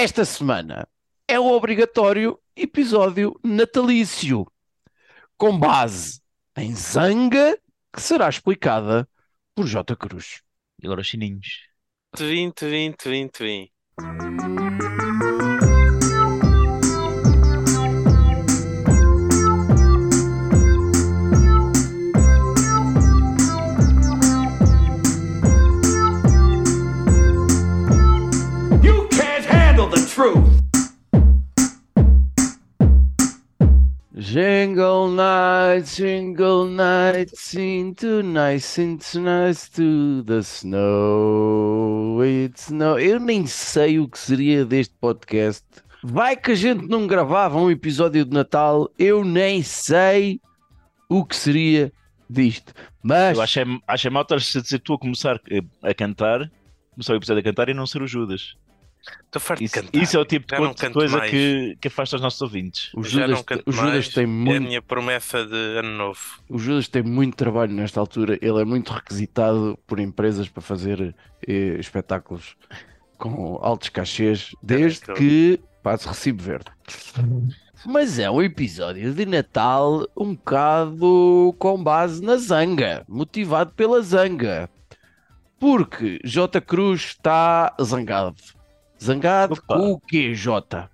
esta semana é o obrigatório episódio natalício, com base em zanga, que será explicada por J. Cruz. E agora os chininhos. 20, 20, 20, 20. Truth. Jingle night, jingle night, into nice, into nice to the snow. It's snow. Eu nem sei o que seria deste podcast. Vai que a gente não gravava um episódio de Natal, eu nem sei o que seria disto. Mas Eu achei, achei mal estar a dizer tu a começar a cantar, começar o episódio a cantar e não ser o Judas. Estou farto de Isso, cantar. isso é o tipo de de coisa mais. que, que afasta os nossos ouvintes. o Judas, o Judas tem É a muito, minha promessa de ano novo. o Judas tem muito trabalho nesta altura. Ele é muito requisitado por empresas para fazer eh, espetáculos com altos cachês, desde que passe recibo verde. Mas é um episódio de Natal um bocado com base na zanga, motivado pela zanga. Porque J. Cruz está zangado. Zangado Opa. com o quê, J?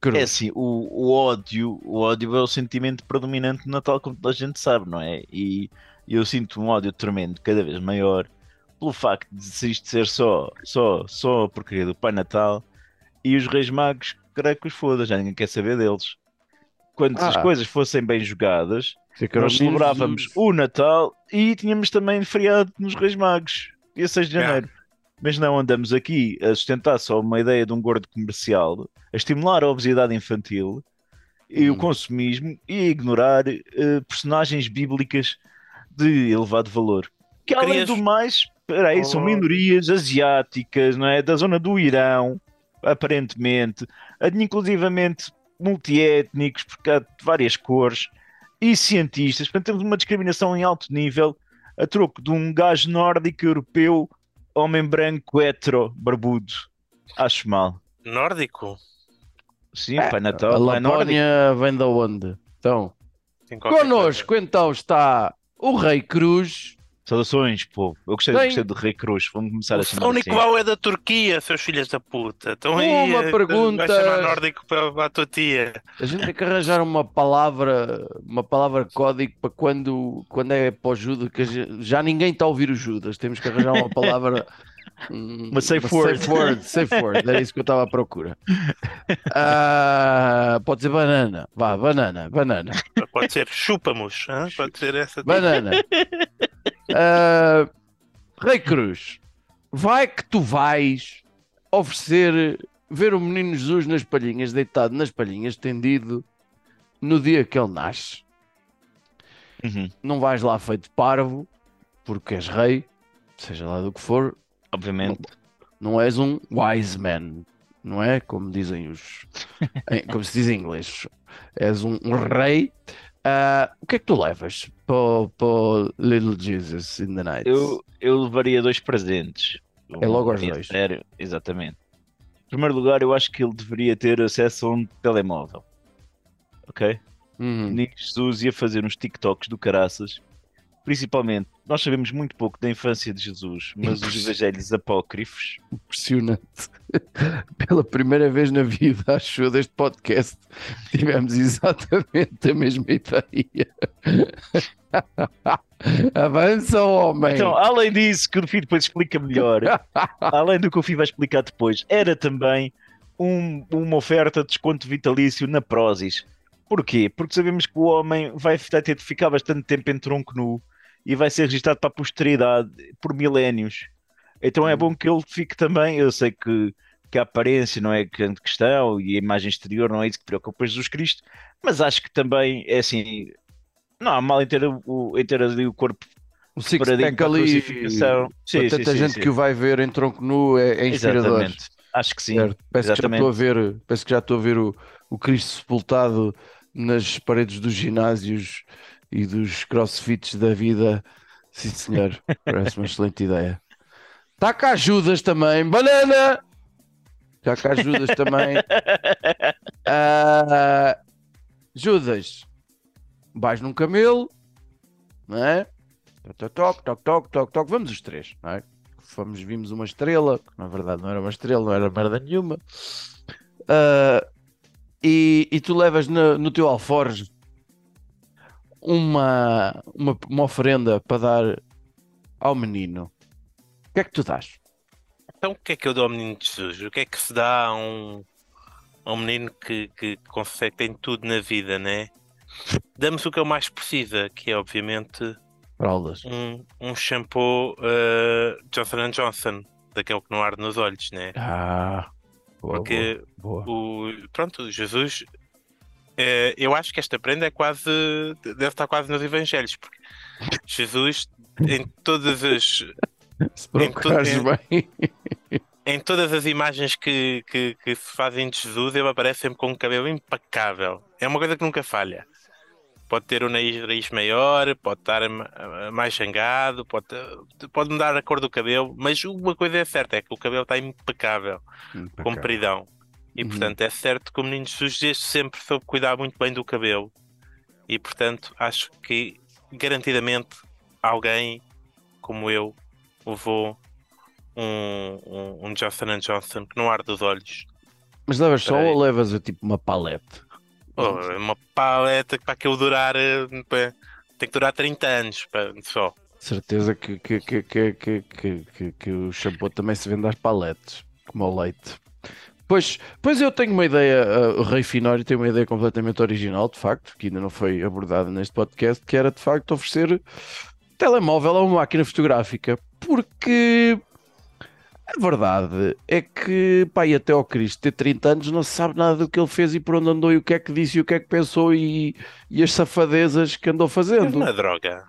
Cruz? É assim, o, o ódio, o ódio é o sentimento predominante no Natal, como toda a gente sabe, não é? E eu sinto um ódio tremendo, cada vez maior, pelo facto de se isto ser só, só, só a porcaria do Pai Natal e os Reis Magos, creio que os foda, já ninguém quer saber deles. Quando as Ah. coisas fossem bem jogadas, nós celebrávamos Jesus. o Natal e tínhamos também feriado nos Reis Magos, dia 6 de janeiro. Mas não andamos aqui a sustentar só uma ideia de um gordo comercial, a estimular a obesidade infantil e o Hum. consumismo e a ignorar eh, personagens bíblicas de elevado valor. Que além Querias- do mais, peraí, são Oh. minorias asiáticas, não é? Da zona do Irão, aparentemente, inclusivamente multiétnicos, porque há de várias cores, e cientistas. Portanto, temos uma discriminação em alto nível a troco de um gajo nórdico europeu, homem branco, hetero, barbudo. Acho mal. Nórdico? Sim, É, Pai A Natal, é nórdico. Lapónia vem da onde? Então, connosco então está o Rei Cruz. Saudações, povo. Eu gostei, Tem- gostei do Rei Cruz. Vamos começar a chamar O único assim. é da Turquia, seus filhos da puta. Então aí Uma eh, pergunta- Vai chamar nórdico para, para a tua tia. A gente tem que arranjar uma palavra, uma palavra código para quando, quando é para o Judas, que já ninguém está a ouvir o Judas. Temos que arranjar uma palavra. hum, Uma safe word. Safe word, safe word, era isso que eu estava à procura. Ah, pode ser banana, vá, banana, banana. Pode ser chupa-mos. Pode ser essa. Banana. Ah, Rei Cruz, vai que tu vais oferecer ver o menino Jesus nas palhinhas, deitado nas palhinhas, tendido no dia que ele nasce. Uhum. Não vais lá feito parvo, porque és rei, seja lá do que for, Obviamente. não és um wise man, não é? Como dizem os. como se diz em inglês. És um, um rei. Ah, o que é que tu levas para, o Little Jesus in the Night? Eu, eu levaria dois presentes. É logo aos Um dois. Sério, exatamente. Em primeiro lugar, eu acho que ele deveria ter acesso a um telemóvel. Ok? Uhum. Nico Jesus ia fazer uns TikToks do caraças. Principalmente, nós sabemos muito pouco da infância de Jesus, mas os evangelhos apócrifos. Impressionante. Pela primeira vez na vida, acho eu, deste podcast, tivemos exatamente a mesma ideia. Avança, homem! Então, além disso, que o Fih depois explica melhor, além do que o Fih vai explicar depois, era também um- uma oferta de desconto vitalício na Prozis. Porquê? Porque sabemos que o homem vai ter de ficar bastante tempo em tronco nu e vai ser registado para a posteridade por milénios. Então é bom que ele fique também. Eu sei que, que a aparência não é grande questão e a imagem exterior não é isso que preocupa Jesus Cristo, mas acho que também é assim. Não há mal em ter, o, em ter ali o corpo o para a ali. Sim, tanta sim, gente sim. que o vai ver em tronco nu, é, é inspirador. Exatamente. Acho que sim. Certo. Peço que já estou a ver, peço que já estou a ver o, o Cristo sepultado nas paredes dos ginásios e dos crossfits da vida. Sim, senhor. Parece uma excelente ideia. Está cá Judas também. Banana! Já cá Judas também. Ah, Judas, vais num camelo, não é? Toc, toc, toc, toc, toc, toc, vamos os três, não é? Fomos, vimos uma estrela, que na verdade não era uma estrela, não era merda nenhuma. Ah, e, e tu levas no, no teu alforje uma, uma, uma oferenda para dar ao menino. O que é que tu dás? Então o que é que eu dou ao menino de Jesus? O que é que se dá a um, a um menino que, que consegue, tem tudo na vida, né? Damos o que ele mais precisa, que é obviamente Fraldas. um, um shampoo eh, Johnson Johnson, daquele que não arde nos olhos, né? Ah, boa, Porque boa, boa. o, pronto, Jesus, eh, eu acho que esta prenda é quase, deve estar quase nos Evangelhos, porque Jesus, em todas as, Se procurares em- bem. em todas as imagens que, que, que se fazem de Jesus, ele aparece sempre com um cabelo impecável. É uma coisa que nunca falha. Pode ter o nariz nariz maior, pode estar ma- mais jangado, pode, pode mudar a cor do cabelo, mas uma coisa é certa, é que o cabelo está impecável, compridão. E Uhum. portanto é certo que o menino Jesus sempre soube cuidar muito bem do cabelo. E portanto acho que garantidamente alguém como eu levou um, um, um Johnson Johnson que não arde os olhos. Mas levas só ou levas tipo uma palete? Oh, uma paleta que para aquilo durar eh, tem que durar 30 anos pá, só. Certeza que, que, que, que, que, que, que, que o shampoo também se vende às paletes, como o leite. Pois, pois eu tenho uma ideia, uh, o Rei Finório tem uma ideia completamente original, de facto, que ainda não foi abordada neste podcast, que era de facto oferecer telemóvel a uma máquina fotográfica, porque a verdade é que, e até ao Cristo ter 30 anos não se sabe nada do que ele fez e por onde andou e o que é que disse e o que é que pensou e, e as safadezas que andou É fazendo. uma droga.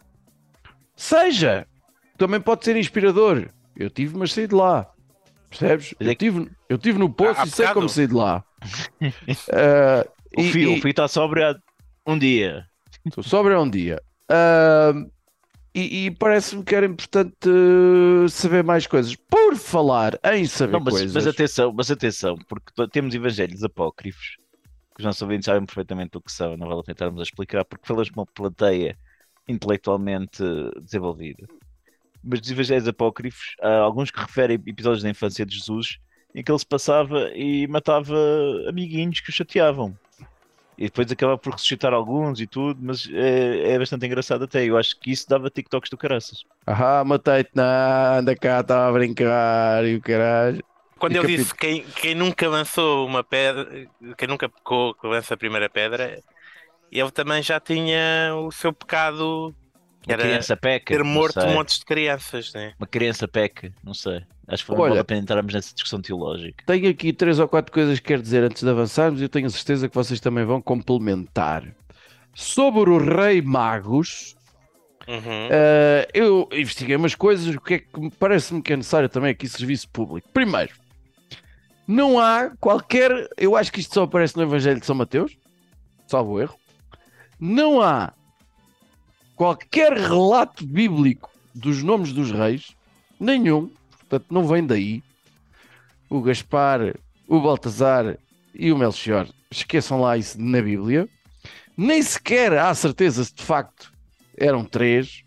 Seja, também pode ser inspirador. Eu tive, mas saí de lá. Percebes? É Eu que- tive, eu tive no poço Há e sei como sair de lá. Ah, O e- fio, está sóbrio há um dia. Estou Sobra um dia. Ah, e e parece-me que era importante uh, saber mais coisas. Por falar em saber Não, mas, coisas. mas atenção, mas atenção, porque temos evangelhos apócrifos, que os nossos ouvintes sabem perfeitamente o que são, não vale a pena estarmos a explicar, porque falas de uma plateia intelectualmente desenvolvida. Mas dos evangelhos apócrifos, há alguns que referem episódios da infância de Jesus em que ele se passava e matava amiguinhos que o chateavam. E depois acaba por ressuscitar alguns e tudo, mas é, é bastante engraçado até. Eu acho que isso dava TikToks do caraças. Ah, matei-te, não, anda cá, estava a brincar e o caralho. Quando E ele capítulo- disse quem, quem nunca lançou uma pedra, quem nunca pecou, que lança a primeira pedra, ele também já tinha o seu pecado, Uma era criança peca. ter morto montes de crianças, né? Uma criança peca, não sei. Acho que Olha- vale a pena entrarmos nessa discussão teológica. Tenho aqui três ou quatro coisas que quero dizer antes de avançarmos e eu tenho a certeza que vocês também vão complementar. Sobre o Rei Magos, Uhum. eh, eu investiguei umas coisas, o que é que me- parece-me que é necessário também aqui serviço público. Primeiro, não há qualquer. Eu acho que isto só aparece no Evangelho de São Mateus, salvo erro. Não há qualquer relato bíblico dos nomes dos reis, nenhum, portanto não vem daí. O Gaspar, o Baltazar e o Melchior, esqueçam lá isso na Bíblia. Nem sequer há certeza se de facto eram três.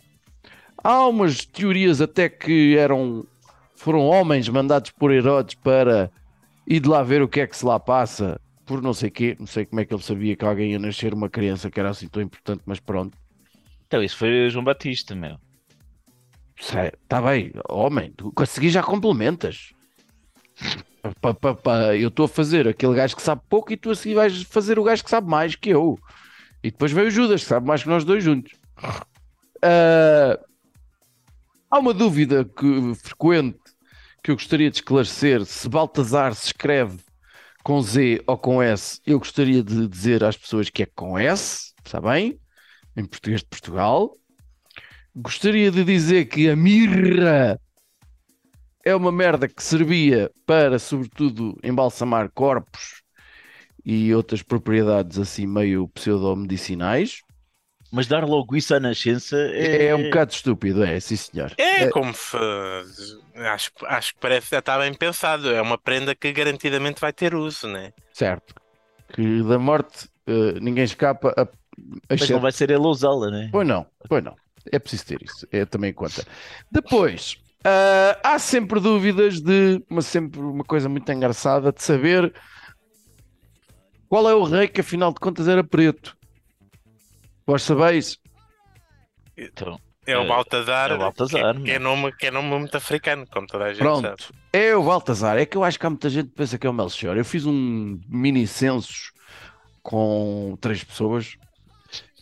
Há umas teorias até que eram foram homens mandados por Herodes para ir de lá ver o que é que se lá passa, por não sei quê, não sei como é que ele sabia que alguém ia nascer uma criança que era assim tão importante, mas pronto. Então, isso foi João Batista, meu. Está bem, homem, tu a seguir já complementas. Pa- pa- pa, eu estou a fazer aquele gajo que sabe pouco e tu a seguir vais fazer o gajo que sabe mais que eu. E depois veio o Judas, que sabe mais que nós dois juntos. Ah, há uma dúvida que, frequente que eu gostaria de esclarecer: se Baltazar se escreve com Z ou com S, eu gostaria de dizer às pessoas que é com S, está bem? Em português de Portugal. Gostaria de dizer que a mirra é uma merda que servia para, sobretudo, embalsamar corpos e outras propriedades assim meio pseudomedicinais. Mas dar logo isso à nascença É, é, um bocado estúpido, é, sim senhor. É como se. Acho, acho que parece que já está bem pensado. É uma prenda que garantidamente vai ter uso, né? Certo. Que da morte eh, ninguém escapa, a, Mas exceto- não vai ser ele a usá-la, né? Pois não, pois não. É preciso ter isso. É também em conta. Depois, ah, há sempre dúvidas de uma, sempre uma coisa muito engraçada de saber qual é o rei que afinal de contas era preto. Vós sabeis? Então, É o É, Baltazar, é o Baltazar, que, que é nome, que é nome muito africano, como toda a gente sabe. Pronto. É o Baltazar. É que eu acho que há muita gente que pensa que é o Melchior. Eu fiz um mini censo com três pessoas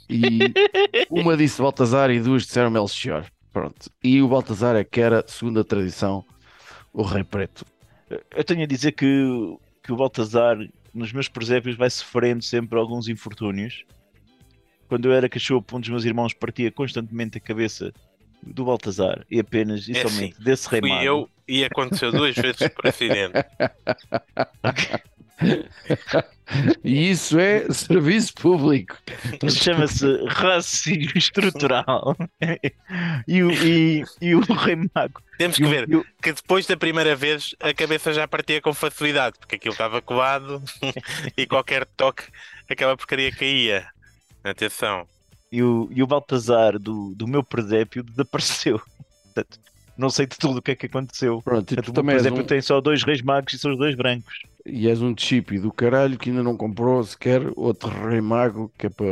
e uma disse Baltazar e duas disseram Melchior. Pronto. E o Baltazar é que era, segundo a tradição, o rei preto. eu tenho a dizer que, que o Baltazar, nos meus presépios, vai sofrendo sempre alguns infortúnios. Quando eu era cachorro, um dos meus irmãos partia constantemente a cabeça do Baltazar e apenas e É somente desse rei Fui mago. eu e aconteceu duas vezes por acidente. E isso é serviço público. Chama-se racismo estrutural. e, o, e, e o rei mago. Temos que ver o- que depois da primeira vez a cabeça já partia com facilidade, porque aquilo estava colado e qualquer toque aquela porcaria caía. Atenção. e o, e o Baltazar do, do meu presépio desapareceu. Portanto, não sei de tudo o que é que aconteceu. Pronto, tu também és presépio um, tem só dois reis magos e são os dois brancos. e és um chip do caralho que ainda não comprou sequer outro rei mago que é para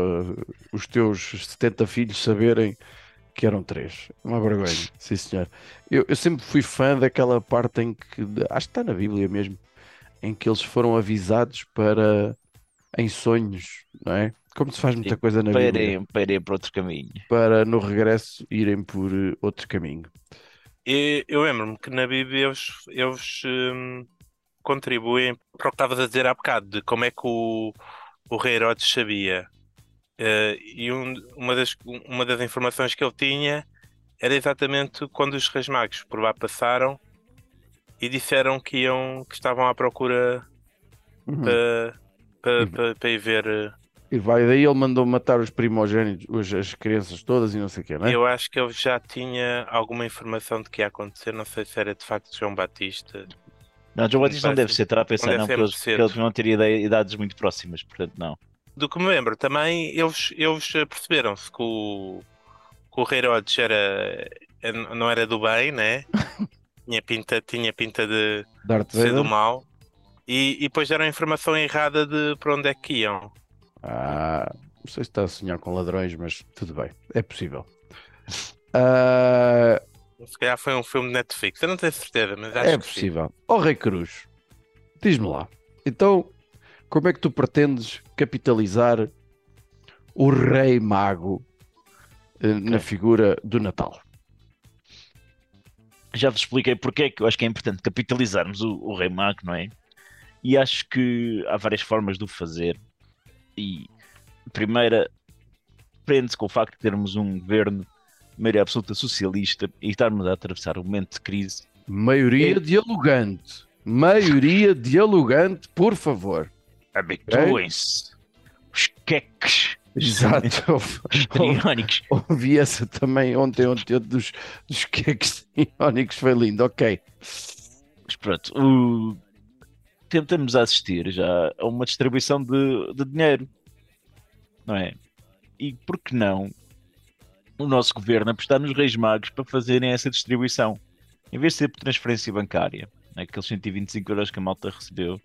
os teus 70 filhos saberem que eram três. Uma vergonha, sim senhor. Eu, eu sempre fui fã daquela parte em que, acho que está na Bíblia mesmo, em que eles foram avisados para em sonhos, não é? Como se faz muita coisa na Para Bíblia, para irem para outro caminho. para no regresso irem por eh, outro caminho. E eu lembro-me que na Bíblia eles, eles hum, contribuem para o que estavas a dizer há bocado, de como é que o, o rei Herodes sabia. Eh, e um- uma, das, uma das informações que ele tinha era exatamente quando os reis magos por lá passaram e disseram que iam que estavam à procura Uhum. para, para, E- para, para ir ver. E vai daí ele mandou matar os primogênitos, os- as crianças todas e não sei o quê, não é? Eu acho que ele já tinha alguma informação de que ia acontecer, não sei se era de facto João Batista. Não, João Batista não deve ser, estava a pensar, não, ser porque eles, porque eles vão ter ide- idades muito próximas, portanto, não. Do que me lembro, também eles, eles perceberam-se que o, que o rei Herodes era, não era do bem, né? tinha pinta, tinha pinta de Darth ser do mal. E, e depois deram a informação errada de para onde é que iam. Ah, não sei se está a sonhar com ladrões, mas tudo bem, é possível. Ah, Se calhar foi um filme de Netflix, eu não tenho certeza, mas acho é que sim. possível. Ó Rei Cruz, diz-me lá, então, como é que tu pretendes capitalizar o Rei Mago eh, na figura do Natal? Já vos expliquei porque é que eu acho que é importante capitalizarmos o, o Rei Mago, não é? E acho que há várias formas de o fazer. E primeira prende-se com o facto de termos um governo maioria absoluta socialista e estarmos a atravessar um momento de crise. Maioria É. dialogante. Maioria dialogante, por favor. Habituem-se. Os queques Exato. histriónicos. Ouvi essa também ontem, ontem, dos, dos queques iónicos, foi lindo, ok. Mas pronto, o- tentamos assistir já a uma distribuição de, de dinheiro, não é? E por que não o nosso governo apostar nos Reis Magos para fazerem essa distribuição? Em vez de ser por transferência bancária, aqueles 125 euros que a malta recebeu,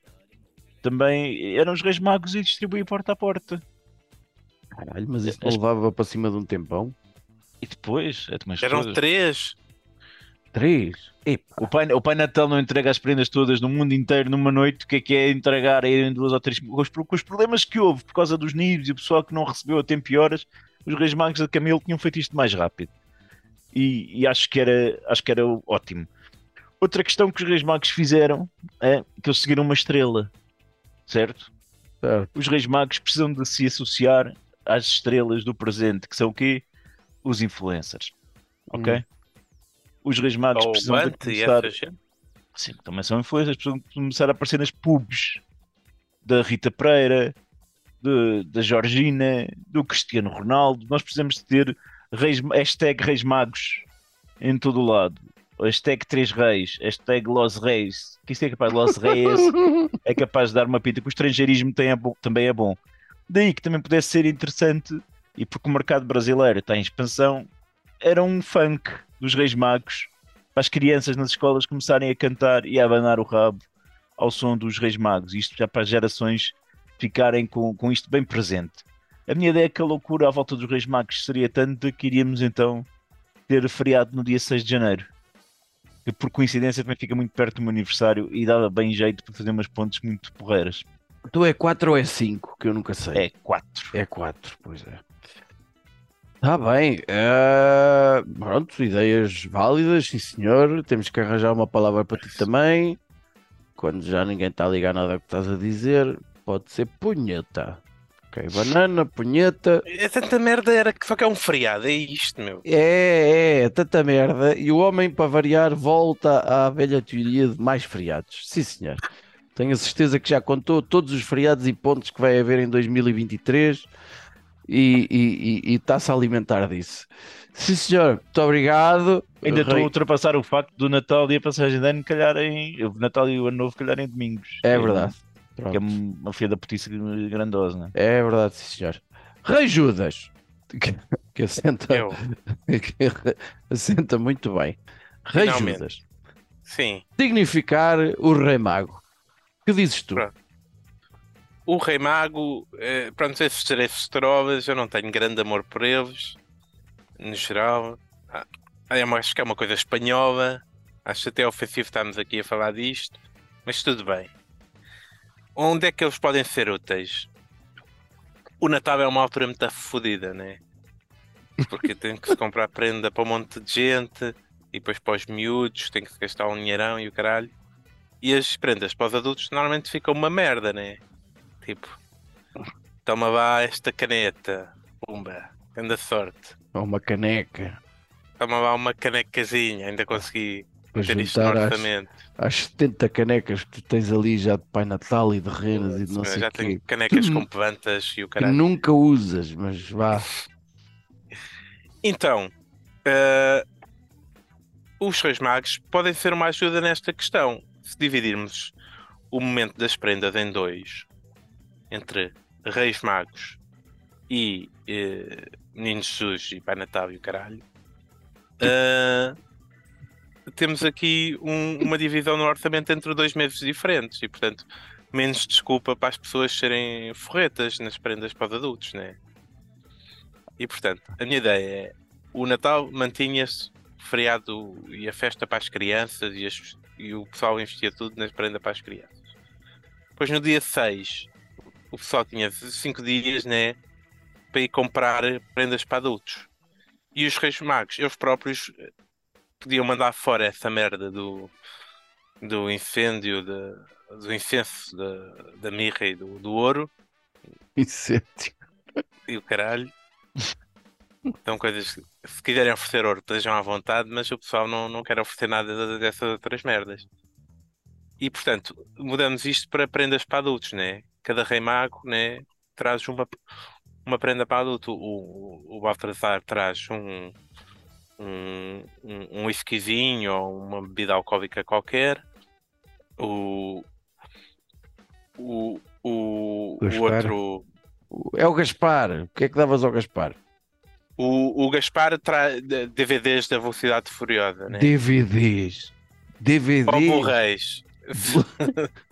também eram os Reis Magos e distribuíam porta a porta. Caralho, mas isso não levava para cima de um tempão? E depois, é Eram coisas. três. Três? Epa, O pai, o pai Natal não entrega as prendas todas no mundo inteiro numa noite. O que é que é entregar em duas ou três? Com os, com os problemas que houve por causa dos níveis e o pessoal que não recebeu a tempo e horas, os Reis Magos da Camilo tinham feito isto mais rápido. E, e acho, que era, acho que era ótimo. Outra questão que os Reis Magos fizeram é que eles seguiram uma estrela, certo? certo. Os Reis Magos precisam de se associar às estrelas do presente, que são o quê? Os influencers. Ok? Hum. Os Reis Magos Ou precisam de começar... Sim, também são influências, precisam começar a aparecer nas pubs da Rita Pereira, de- da Georgina, do Cristiano Ronaldo. Nós precisamos de ter reis, hashtag Reis Magos em todo o lado. Hashtag Três Reis, hashtag Los Reis. Que isto é capaz de Los Reis, é capaz de dar uma pinta que o estrangeirismo tem é também é bom. Daí que também pudesse ser interessante, e porque o mercado brasileiro está em expansão, era um funk dos Reis Magos para as crianças nas escolas começarem a cantar e a abanar o rabo ao som dos Reis Magos. Isto já para as gerações ficarem com, com isto bem presente. A minha ideia é que a loucura à volta dos Reis Magos seria tanta que iríamos então ter feriado no dia 6 de janeiro. Que por coincidência também fica muito perto do meu aniversário e dava bem jeito para fazer umas pontes muito porreiras. Tu é 4 ou é 5? Que eu nunca sei. É 4. É 4, pois é. Está bem. eh, pronto, ideias válidas, sim senhor. Temos que arranjar uma palavra para ti também. Quando já ninguém está a ligar nada ao que estás a dizer, pode ser punheta. Ok, banana, punheta. É tanta merda, era que só que é um feriado, é isto, meu. É, é, tanta merda. E o homem, para variar, volta à velha teoria de mais feriados. Sim, senhor. Tenho a certeza que já contou todos os feriados e pontos que vai haver em 2023 e, e- e- e está-se a alimentar disso. Sim, senhor. Muito obrigado. Ainda estou a ultrapassar o facto do Natal e a passagem de ano calharem. O Natal e o Ano Novo calharem domingos. É verdade. Pronto. Que é uma filha da putice grandosa, né? É verdade, sim, senhor. Rei Judas. Que, que assenta, Eu, que assenta muito bem. Rei Finalmente. Judas. sim. Significar o Rei Mago. Que dizes tu? Pronto. O Rei Mago, eh, pronto, esses três trovas, eu não tenho grande amor por eles, no geral. Ah, é uma- acho que é uma coisa espanhola, acho até ofensivo estarmos aqui a falar disto, mas tudo bem. Onde é que eles podem ser úteis? O Natal é uma altura muito fodida, né? Porque tem que se comprar prenda para um monte de gente e depois para os miúdos, tem que se gastar um dinheirão e o caralho. E as prendas para os adultos normalmente ficam uma merda, né? Tipo, toma lá esta caneta, pumba, grande sorte. Ou uma caneca. Toma lá uma canecazinha, ainda consegui Para meter isto no juntar às, orçamento. às 70 canecas que tu tens ali já de Pai Natal e de renas e de não sei já o tenho quê. canecas com plantas e o Que caralho. nunca usas, mas vá. Então, eh, os Reis Magos podem ser uma ajuda nesta questão. Se dividirmos o momento das prendas em dois, entre Reis Magos e eh, Menino Jesus e Pai Natal e o caralho, eh, temos aqui um- uma divisão no orçamento entre dois meses diferentes e, portanto, menos desculpa para as pessoas serem forretas nas prendas para os adultos, né? E portanto, a minha ideia é o Natal mantinha-se feriado e a festa para as crianças e, as- e o pessoal investia tudo na prenda para as crianças. Depois no dia 6 o pessoal tinha 5 dias né, para ir comprar prendas para adultos. E os Reis Magos, eles próprios eh, podiam mandar fora essa merda do, do incêndio, da- do incenso da, da mirra e do, do ouro Incêndio. e o caralho. São coisas que, se quiserem oferecer ouro, estejam à vontade, mas o pessoal não, não quer oferecer nada dessas outras merdas. E portanto, mudamos isto para prendas para adultos, né? Cada rei mago, né? Traz uma, uma prenda para adulto. O, o, Baltazar traz um, um, um, um whiskyzinho ou uma bebida alcoólica qualquer. O, o, o, o outro. É o Gaspar. O que é que davas ao Gaspar? O, o Gaspar traz DVDs da Velocidade Furiosa, né? DVDs. DVD. Ou Blu-rays.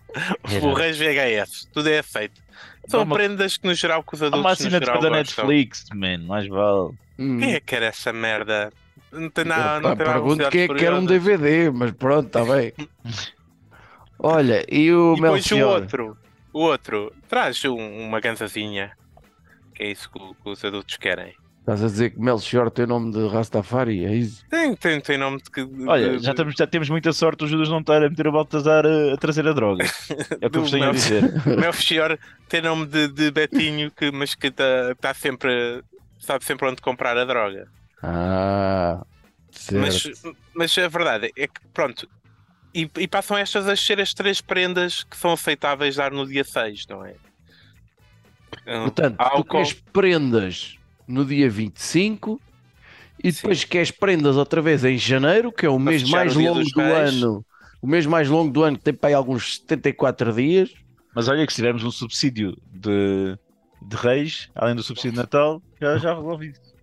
Blu-rays VHS. Tudo é aceito. São Há uma- prendas que no geral que os Há adultos uma no assinatura geral da. Netflix, man, mais vale. Hum. Quem é que quer essa merda? Não tem nada, não tem pergunto quem é que quer um. DVD, mas pronto, está bem. Olha, e o E depois o Melchior? outro, o outro, traz um- uma gansazinha. Que é isso que, o- que os adultos querem. Estás a dizer que Melchior tem nome de Rastafari, é isso? Tem, tem, tem nome de Olha, já, estamos, já temos muita sorte o Judas não estar a meter o Baltazar a, a trazer a droga. É o que eu vos tenho a Mel- dizer. Melchior tem nome de, de Betinho, que, mas que está tá sempre. sabe sempre onde comprar a droga. Ah, certo. Mas, mas a verdade é que, pronto, e, e passam estas a ser as três prendas que são aceitáveis dar no dia 6, não é? Portanto, tu álcool. queres prendas no dia 25 e depois queres prendas outra vez em janeiro, que é o mês mais o longo do reis. ano. O mês mais longo do ano que tem para aí alguns 74 dias. Mas olha que se tivermos um subsídio de, de reis, além do subsídio de Natal, já, já resolvi isso.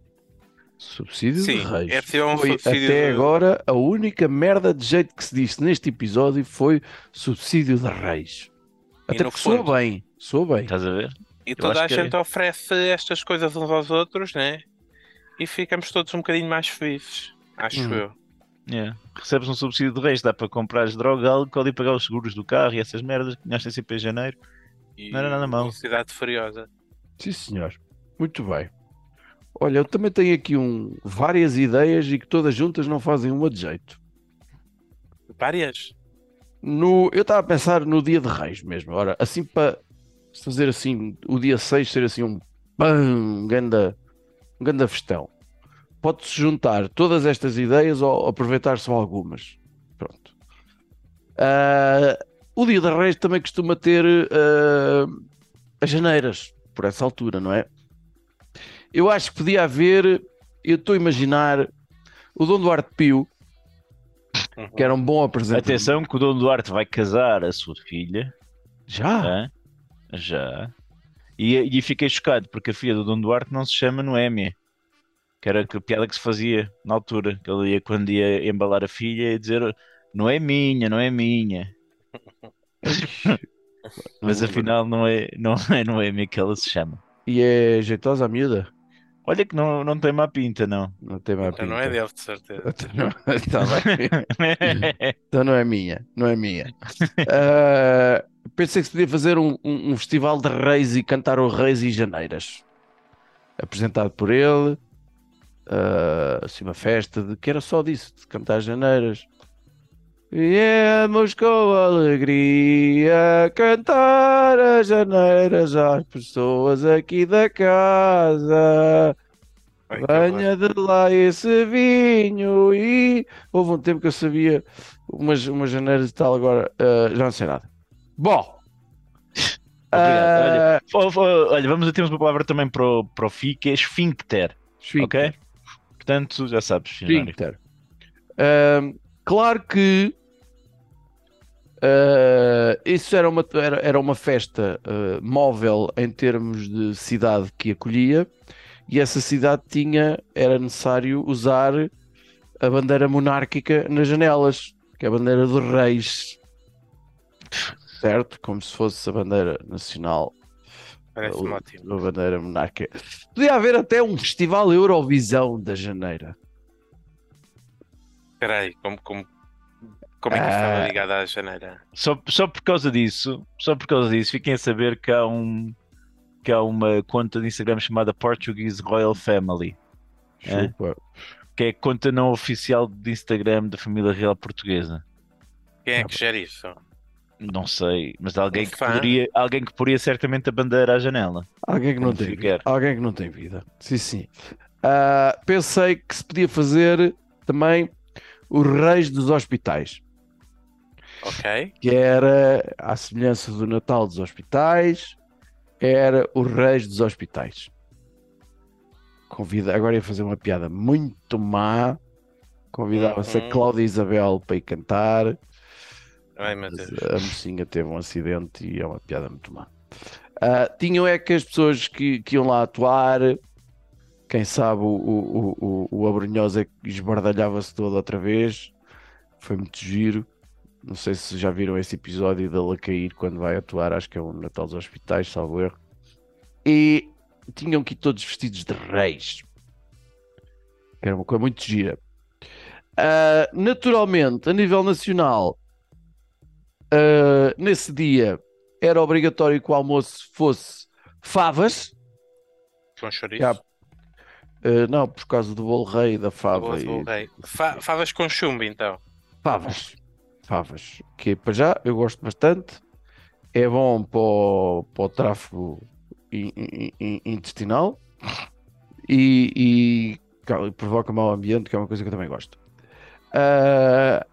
Subsídio Sim, de reis. é um Foi subsídio até de- agora a única merda de jeito que se disse neste episódio foi subsídio de reis. E Até que soa bem, soa bem. Estás a ver? E toda a que é- gente oferece estas coisas uns aos outros, né? E ficamos todos um bocadinho mais felizes, acho Hum. eu. Yeah. Recebes um subsídio de reis, dá para comprar droga, álcool e pagar os seguros do carro e essas merdas que tinhas sempre em janeiro. E Não era nada mau. Velocidade furiosa. Sim, senhor. Muito bem. Olha, eu também tenho aqui um, várias ideias e que todas juntas não fazem uma de jeito. Várias? No, eu estava a pensar no dia de reis mesmo. Ora, assim para fazer assim, o dia 6 ser assim um pam, um ganda, um ganda festão. Pode-se juntar todas estas ideias ou aproveitar só algumas. Pronto. Ah, o dia de reis também costuma ter ah, as janeiras, por essa altura, não é? Eu acho que podia haver, eu estou a imaginar, o Dom Duarte Pio, Uhum. que era um bom apresentador. Atenção que o Dom Duarte vai casar a sua filha. Já? hã? Já. E, e fiquei chocado porque a filha do Dom Duarte não se chama Noémia. Que era a piada que se fazia na altura. Que ele ia quando ia embalar a filha e dizer não é minha, não é minha. Mas afinal não é, não é Noémia que ela se chama. E é jeitosa a miúda? Olha que não, não tem má pinta, não. Não tem mais Então não é dele, de certeza. Então não, tá. Então não é minha, não é minha. Ah, pensei que se podia fazer um, um- um festival de reis e cantar o Reis e Janeiras. Apresentado por ele. ah, assim uma festa de que era só disso, de cantar janeiras. Viemos com alegria cantar as janeiras às pessoas aqui da casa. Ai. Venha de lá esse vinho e houve um tempo que eu sabia umas, umas janeiras e tal, agora ah, já não sei nada. Bom, Obrigado. ah, Oh, oh, Olha, vamos a termos uma palavra também para o, para o FI, que é esfíncter, esfíncter, ok? Portanto, já sabes, esfíncter. Ah, claro que ah, isso era uma, era, era uma festa ah, móvel em termos de cidade que acolhia e essa cidade tinha, era necessário usar a bandeira monárquica nas janelas, que é a bandeira dos reis, certo? Como se fosse a bandeira nacional, Parece-me ótimo. a bandeira monárquica. Podia haver até um festival Eurovisão da janeira. Peraí, como, como, como é que Ah. estava ligada à janeira? Só, só por causa disso, só por causa disso, fiquem a saber que há um que há uma conta de Instagram chamada Portuguese Royal Family, É? Que é a conta não oficial de Instagram da família real portuguesa. Quem é que gera isso? Não sei, mas alguém Um que poderia, alguém que poria certamente a bandeira à janela. Alguém que não tem ficar. vida. Alguém que não tem vida. Sim, sim. Ah, pensei que se podia fazer também os reis dos hospitais. Ok? que era à semelhança do Natal dos hospitais, era os reis dos hospitais. Convida, agora ia fazer uma piada muito má. Convidava-se Uhum. a Cláudia Isabel para ir cantar. Ai a mocinha teve um acidente e é uma piada muito má. Ah, tinham é que as pessoas que, que iam lá atuar, quem sabe o, o, o, o, o Abrunhosa esbardalhava-se todo outra vez. Foi muito giro. Não sei se já viram esse episódio dele a cair quando vai atuar, acho que é o Natal dos Hospitais, salvo erro. E tinham que ir todos vestidos de reis. Era uma coisa muito gira. Ah, naturalmente, a nível nacional, ah, nesse dia era obrigatório que o almoço fosse favas. Com chouriço. Ah, não, por causa do bolo rei da fava. E- rei. Fa- Favas com chumbo, então. Favas. Favas. Que para já eu gosto bastante. É bom para o, para o tráfego in- in- in- intestinal e, e provoca mau ambiente, que é uma coisa que eu também gosto. Ah,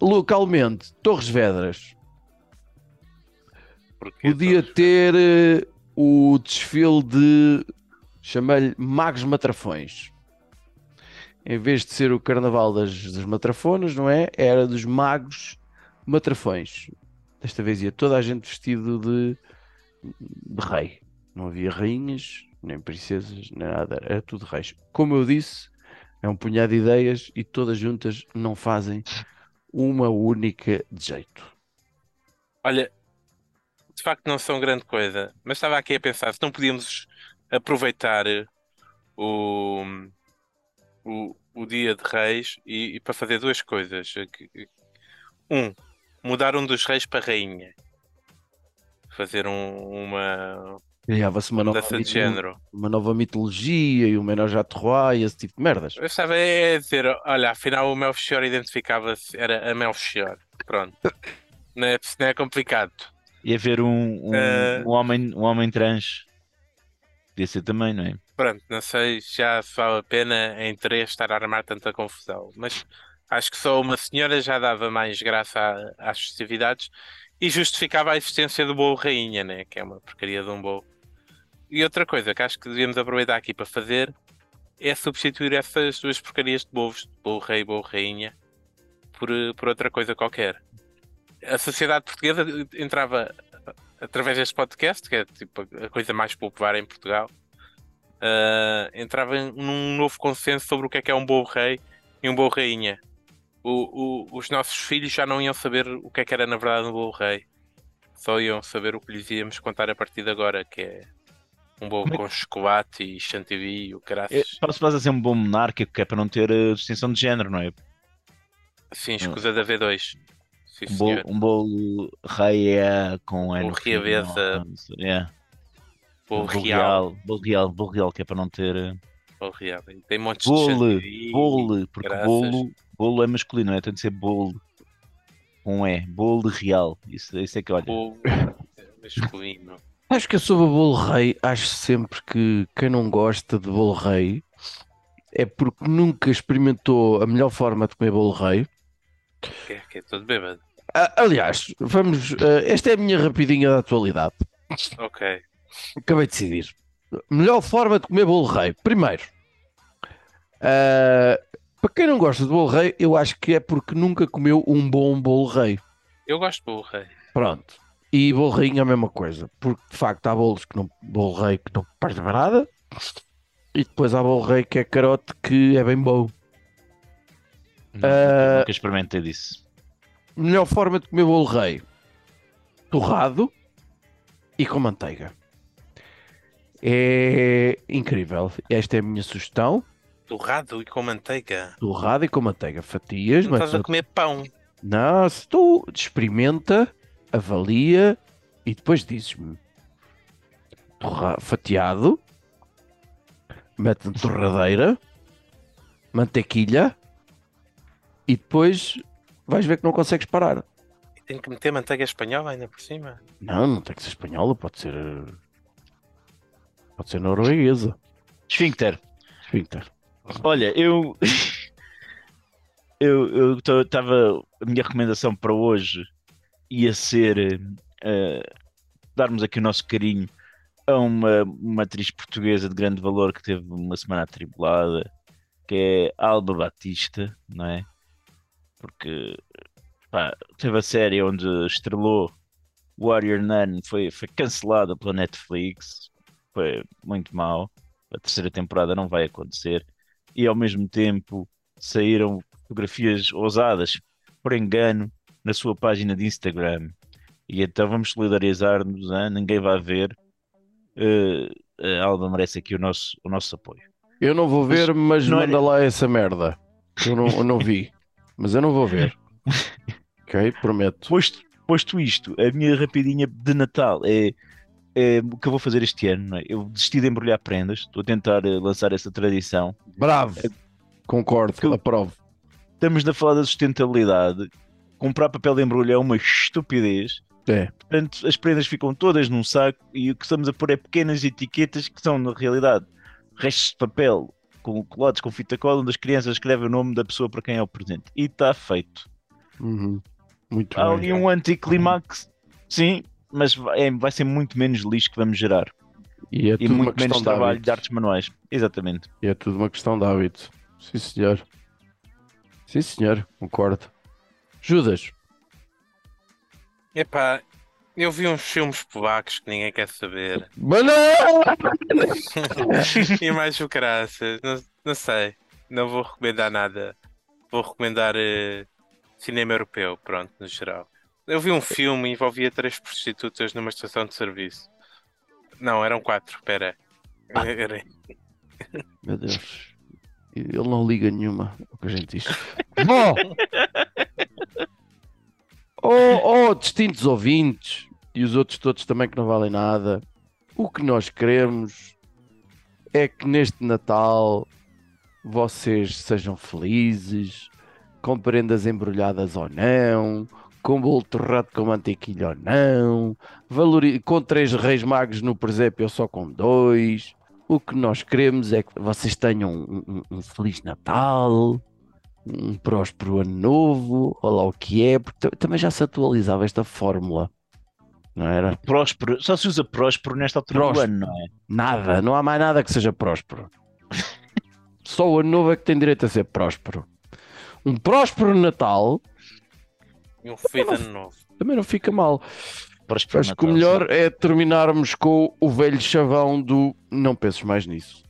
localmente, Torres Vedras Porque podia ter eh, o desfile de chamei-lhe Magos Matrafões. Em vez de ser o carnaval das, das matrafonas, não é? Era dos magos matrafões. Desta vez ia toda a gente vestido de, de rei. Não havia rainhas, nem princesas, nem nada. Era tudo reis. Como eu disse, é um punhado de ideias e todas juntas não fazem uma única de jeito. Olha, de facto não são grande coisa, mas estava aqui a pensar se não podíamos aproveitar o, o, o dia de reis e, e para fazer duas coisas. Um, mudar um dos reis para rainha. Fazer um- uma Criava-se uma nova, de mito- género. uma nova mitologia e uma homenagem à Troia e esse tipo de merdas. Eu estava a dizer, olha, afinal o Melchior identificava-se, era a Melchior. Pronto. Não é, não é complicado. E haver um, um, Eh. um homem, um homem trans. Podia ser também, não é? Pronto, não sei se já vale a pena em três estar a armar tanta confusão, mas acho que só uma senhora já dava mais graça às festividades e justificava a existência do bolo rainha, né? Que é uma porcaria de um bolo. E outra coisa que acho que devíamos aproveitar aqui para fazer é substituir essas duas porcarias de bolos, bolo rei e bolo rainha, por, eh, por outra coisa qualquer. A sociedade portuguesa entrava através deste podcast, que é tipo a coisa mais popular em Portugal, ah, entrava num novo consenso sobre o que é que é um bom rei e um bom rainha. O- o- os nossos filhos já não iam saber o que é que era na verdade um bom rei. Só iam saber o que lhes íamos contar a partir de agora, que é um bom Como é com chocolate e chantilly e o É, caraças. Posso fazer ser um bom monárquico, que é para não ter eh, distinção de género, não é? Sim, escusa da V2. Sim, Um bolo, um bolo rei é com N. Bolo Riaveza. É. Bolo Bolo real. Bolo real, bolo real, que é para não ter. eh, Bolo real. E Tem montes de Bolo, chantilly. bolo, porque graças. bolo, bolo é masculino, é? Tem de ser bolo. Com E, bolo real. Isso, isso é que olha. Bolo masculino. Acho que eu sobre o bolo rei, acho sempre que quem não gosta de bolo rei é porque nunca experimentou a melhor forma de comer bolo rei. Que é, que é todo bêbado. Ah, aliás, vamos. ah, esta é a minha rapidinha da atualidade. Ok. Acabei de decidir. Melhor forma de comer bolo rei. Primeiro, ah, para quem não gosta de bolo rei, eu acho que é porque nunca comeu um bom bolo rei. Eu gosto de bolo rei. Pronto. E bolo rainha é a mesma coisa. Porque de facto há bolos que não. Bolo rei que não faz nada. E depois há bolo rei que é carote que é bem bom. Nunca- Ah. Nunca experimentei disso. Melhor forma de comer bolo rei: torrado e com manteiga. É incrível. Esta é a minha sugestão. Torrado e com manteiga. Torrado e com manteiga. Fatias, Não mas estás a comer pão. Não, se tu experimenta, avalia e depois dizes-me. Fatiado, mete na torradeira, mantequilha e depois vais ver que não consegues parar. E tenho que meter manteiga espanhola ainda por cima. Não, não tem que ser espanhola, pode ser. Pode ser norueguesa. Esfíncter. Esfíncter. Olha, eu. eu estava. A minha recomendação para hoje ia ser eh, darmos aqui o nosso carinho a uma, uma atriz portuguesa de grande valor que teve uma semana atribulada, que é Alba Batista, não é? Porque pá, teve a série onde estrelou Warrior Nun, foi, foi cancelada pela Netflix, foi muito mal. A terceira temporada não vai acontecer e ao mesmo tempo saíram fotografias ousadas por engano na sua página de Instagram. E então vamos solidarizar-nos, hein? ninguém vai ver. Eh, a Alba merece aqui o nosso, o nosso apoio. Eu não vou Mas ver, mas não manda era- lá essa merda. Eu não, eu não vi, mas eu não vou ver. ok? Prometo. Posto, posto isto, a minha rapidinha de Natal é, é o que eu vou fazer este ano. é? Eu desisti de embrulhar prendas, estou a tentar eh, lançar essa tradição. Bravo. Concordo, Que aprovo. Estamos a falar da sustentabilidade. Comprar papel de embrulho é uma estupidez. É. Portanto, as prendas ficam todas num saco e o que estamos a pôr é pequenas etiquetas que são, na realidade, restos de papel com, colados com fita cola onde as crianças escrevem o nome da pessoa para quem é o presente. E está feito. Uhum. Muito Há bem. ali um anticlimax, sim, mas vai, é- vai ser muito menos lixo que vamos gerar. E é E muito menos de trabalho hábito. de artes manuais. Exatamente. E é tudo uma questão de hábito. Sim, senhor. Sim, senhor. Concordo. Judas. Epá, eu vi uns filmes polacos que ninguém quer saber. Banana! e mais o caraças, não, não sei. Não vou recomendar nada. Vou recomendar eh, cinema europeu, pronto, no geral. Eu vi um filme e envolvia três prostitutas numa estação de serviço. Não, eram quatro, espera. Era- Meu Deus. Ele não liga nenhuma. O que a gente diz. Bom! Oh, oh, distintos ouvintes e os outros todos também que não valem nada. O que nós queremos é que neste Natal vocês sejam felizes, com prendas embrulhadas ou não, com bolo torrado com mantequilha ou não, valori- com três reis magos no presépio ou só com dois. O que nós queremos é que vocês tenham um, um- um Feliz Natal, um próspero ano novo, ou lá o que é, porque ta- também já se atualizava esta fórmula, não era? Próspero. Só se usa próspero nesta altura Próspero. do ano, não é? Nada, não há mais nada que seja próspero. Só o ano novo é que tem direito a ser próspero. Um próspero Natal E um feliz ano novo. também não fica mal. Próspero Acho que o Natal, melhor é terminarmos com o velho chavão do não penses mais nisso.